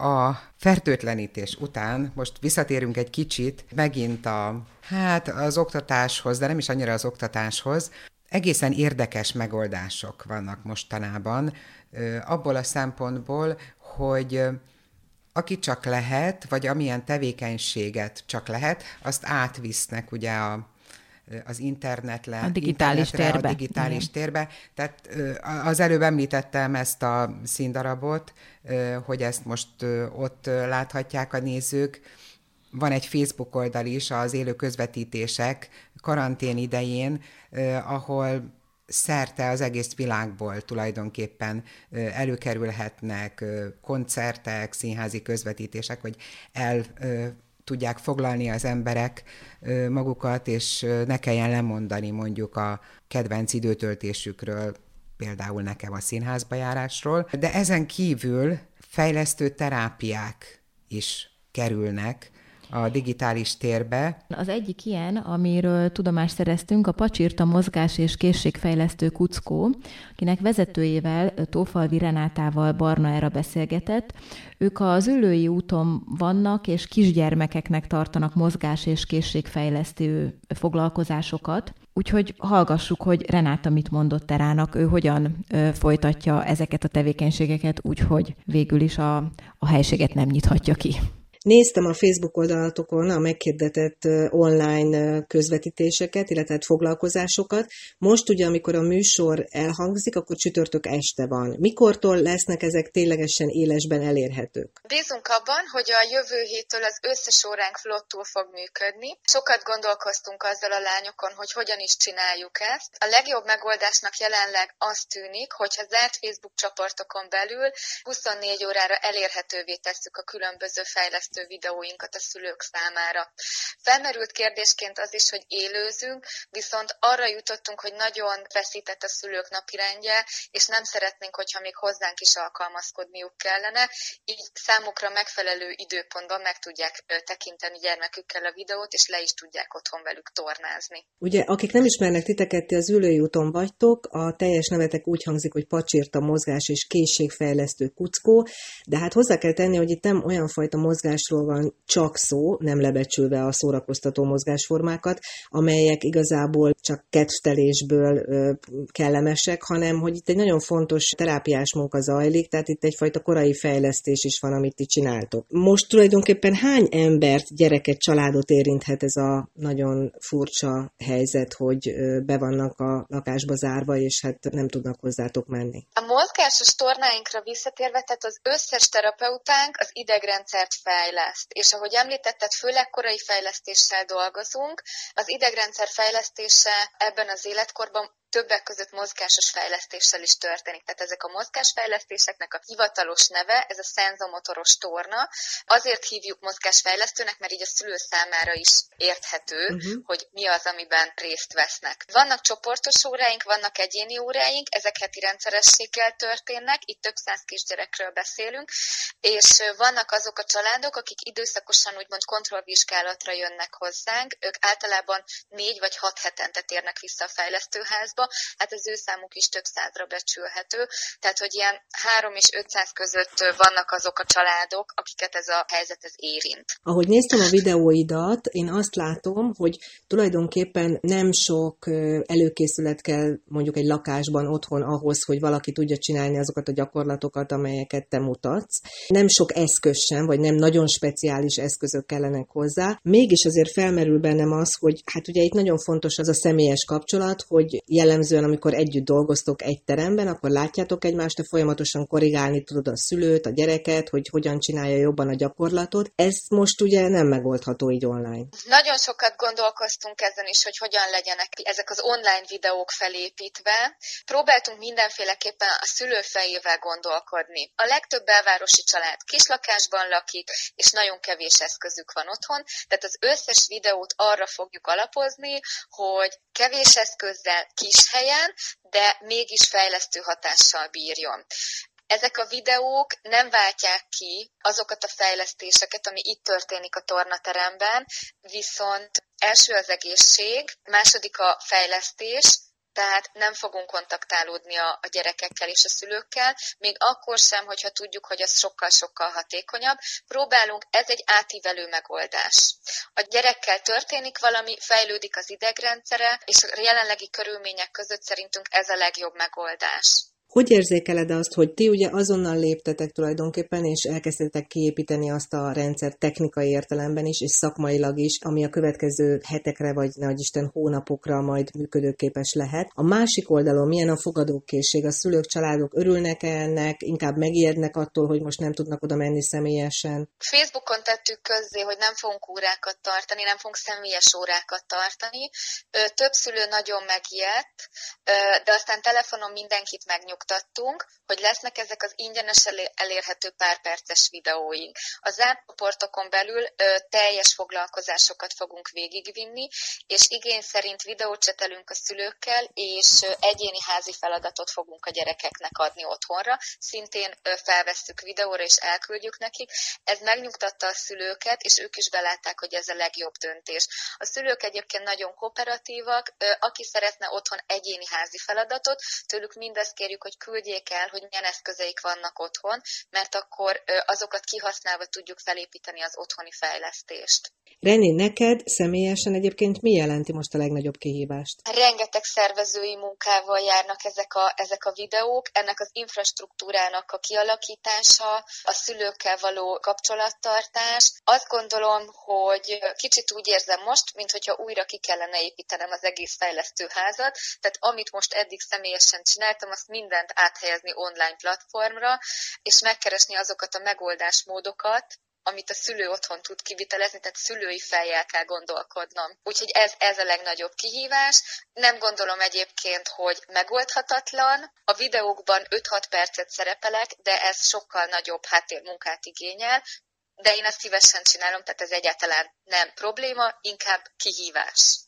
A fertőtlenítés után most visszatérünk egy kicsit megint a, hát az oktatáshoz, de nem is annyira az oktatáshoz. Egészen érdekes megoldások vannak mostanában, abból a szempontból, hogy aki csak lehet, vagy amilyen tevékenységet csak lehet, azt átvisznek ugye a, az internetre, a digitális térbe. A digitális Igen. térbe. Tehát az előbb említettem ezt a színdarabot, hogy ezt most ott láthatják a nézők. Van egy Facebook oldal is, az élő közvetítések karantén idején, ahol szerte az egész világból tulajdonképpen előkerülhetnek koncertek, színházi közvetítések, hogy el tudják foglalni az emberek magukat, és ne kelljen lemondani mondjuk a kedvenc időtöltésükről, például nekem a színházba járásról. De ezen kívül fejlesztő terápiák is kerülnek a digitális térbe. Az egyik ilyen, amiről tudomást szereztünk, a Pacsirta Mozgás és Készségfejlesztő Kuckó, akinek vezetőjével, Tófalvi Renátával Barna Era beszélgetett. Ők az ülői úton vannak, és kisgyermekeknek tartanak mozgás és készségfejlesztő foglalkozásokat. Úgyhogy hallgassuk, hogy Renáta mit mondott Terának, ő hogyan ö, folytatja ezeket a tevékenységeket, úgyhogy végül is a, a helységet nem nyithatja ki. Néztem a Facebook oldalatokon a meghirdetett online közvetítéseket, illetve hát foglalkozásokat. Most ugye, amikor a műsor elhangzik, akkor csütörtök este van. Mikortól lesznek ezek ténylegesen élesben elérhetők? Bízunk abban, hogy a jövő héttől az összes óránk flottul fog működni. Sokat gondolkoztunk azzal a lányokon, hogy hogyan is csináljuk ezt. A legjobb megoldásnak jelenleg az tűnik, hogy ha zárt Facebook csoportokon belül 24 órára elérhetővé tesszük a különböző fejlesztéseket fejlesztő videóinkat a szülők számára. Felmerült kérdésként az is, hogy élőzünk, viszont arra jutottunk, hogy nagyon veszített a szülők napirendje, és nem szeretnénk, hogyha még hozzánk is alkalmazkodniuk kellene, így számukra megfelelő időpontban meg tudják tekinteni gyermekükkel a videót, és le is tudják otthon velük tornázni. Ugye, akik nem ismernek titeket, ti az ülői úton vagytok, a teljes nevetek úgy hangzik, hogy pacsírta mozgás és készségfejlesztő kuckó, de hát hozzá kell tenni, hogy itt nem olyan fajta mozgás mozgásról van csak szó, nem lebecsülve a szórakoztató mozgásformákat, amelyek igazából csak kettelésből kellemesek, hanem hogy itt egy nagyon fontos terápiás munka zajlik, tehát itt egyfajta korai fejlesztés is van, amit ti csináltok. Most tulajdonképpen hány embert, gyereket, családot érinthet ez a nagyon furcsa helyzet, hogy be vannak a lakásba zárva, és hát nem tudnak hozzátok menni? A mozgásos tornáinkra visszatérve, tehát az összes terapeutánk az idegrendszert fejleszt fejleszt. És ahogy említetted, főleg korai fejlesztéssel dolgozunk. Az idegrendszer fejlesztése ebben az életkorban többek között mozgásos fejlesztéssel is történik. Tehát ezek a mozgásfejlesztéseknek a hivatalos neve, ez a szenzomotoros torna. Azért hívjuk mozgásfejlesztőnek, mert így a szülő számára is érthető, uh-huh. hogy mi az, amiben részt vesznek. Vannak csoportos óráink, vannak egyéni óráink, ezek heti rendszerességgel történnek, itt több száz kisgyerekről beszélünk, és vannak azok a családok, akik időszakosan úgymond kontrollvizsgálatra jönnek hozzánk, ők általában négy vagy hat hetente térnek vissza a fejlesztőházba, országba, hát az ő számuk is több százra becsülhető, tehát hogy ilyen 3 és 500 között vannak azok a családok, akiket ez a helyzet ez érint. Ahogy néztem a videóidat, én azt látom, hogy tulajdonképpen nem sok előkészület kell mondjuk egy lakásban otthon ahhoz, hogy valaki tudja csinálni azokat a gyakorlatokat, amelyeket te mutatsz. Nem sok eszköz sem, vagy nem nagyon speciális eszközök kellenek hozzá. Mégis azért felmerül bennem az, hogy hát ugye itt nagyon fontos az a személyes kapcsolat, hogy jelen jellemzően, amikor együtt dolgoztok egy teremben, akkor látjátok egymást, te folyamatosan korrigálni tudod a szülőt, a gyereket, hogy hogyan csinálja jobban a gyakorlatot. Ez most ugye nem megoldható így online. Nagyon sokat gondolkoztunk ezen is, hogy hogyan legyenek ezek az online videók felépítve. Próbáltunk mindenféleképpen a szülő fejével gondolkodni. A legtöbb belvárosi család kislakásban lakik, és nagyon kevés eszközük van otthon, tehát az összes videót arra fogjuk alapozni, hogy kevés eszközzel, kis kis helyen, de mégis fejlesztő hatással bírjon. Ezek a videók nem váltják ki azokat a fejlesztéseket, ami itt történik a tornateremben, viszont első az egészség, második a fejlesztés, tehát nem fogunk kontaktálódni a, a gyerekekkel és a szülőkkel, még akkor sem, hogyha tudjuk, hogy az sokkal-sokkal hatékonyabb. Próbálunk, ez egy átívelő megoldás. A gyerekkel történik valami, fejlődik az idegrendszere, és a jelenlegi körülmények között szerintünk ez a legjobb megoldás. Hogy érzékeled azt, hogy ti ugye azonnal léptetek tulajdonképpen, és elkezdtetek kiépíteni azt a rendszer technikai értelemben is, és szakmailag is, ami a következő hetekre, vagy ne Isten hónapokra majd működőképes lehet. A másik oldalon milyen a fogadókészség? A szülők, családok örülnek -e ennek, inkább megijednek attól, hogy most nem tudnak oda menni személyesen? Facebookon tettük közzé, hogy nem fogunk órákat tartani, nem fogunk személyes órákat tartani. Több szülő nagyon megijedt, de aztán telefonon mindenkit megnyugodott megnyugtattunk, hogy lesznek ezek az ingyenes elérhető párperces videóink. A zárt belül ö, teljes foglalkozásokat fogunk végigvinni, és igény szerint videócsetelünk a szülőkkel, és ö, egyéni házi feladatot fogunk a gyerekeknek adni otthonra. Szintén ö, felvesszük videóra, és elküldjük nekik. Ez megnyugtatta a szülőket, és ők is belátták, hogy ez a legjobb döntés. A szülők egyébként nagyon kooperatívak, ö, aki szeretne otthon egyéni házi feladatot, tőlük mindezt kérjük, hogy küldjék el, hogy milyen eszközeik vannak otthon, mert akkor azokat kihasználva tudjuk felépíteni az otthoni fejlesztést. René, neked személyesen egyébként mi jelenti most a legnagyobb kihívást? Rengeteg szervezői munkával járnak ezek a, ezek a videók, ennek az infrastruktúrának a kialakítása, a szülőkkel való kapcsolattartás. Azt gondolom, hogy kicsit úgy érzem most, mintha újra ki kellene építenem az egész fejlesztőházat, tehát amit most eddig személyesen csináltam, azt mindent áthelyezni online platformra, és megkeresni azokat a megoldásmódokat, amit a szülő otthon tud kivitelezni, tehát szülői fejjel kell gondolkodnom. Úgyhogy ez, ez a legnagyobb kihívás. Nem gondolom egyébként, hogy megoldhatatlan. A videókban 5-6 percet szerepelek, de ez sokkal nagyobb háttérmunkát igényel, de én ezt szívesen csinálom, tehát ez egyáltalán nem probléma, inkább kihívás.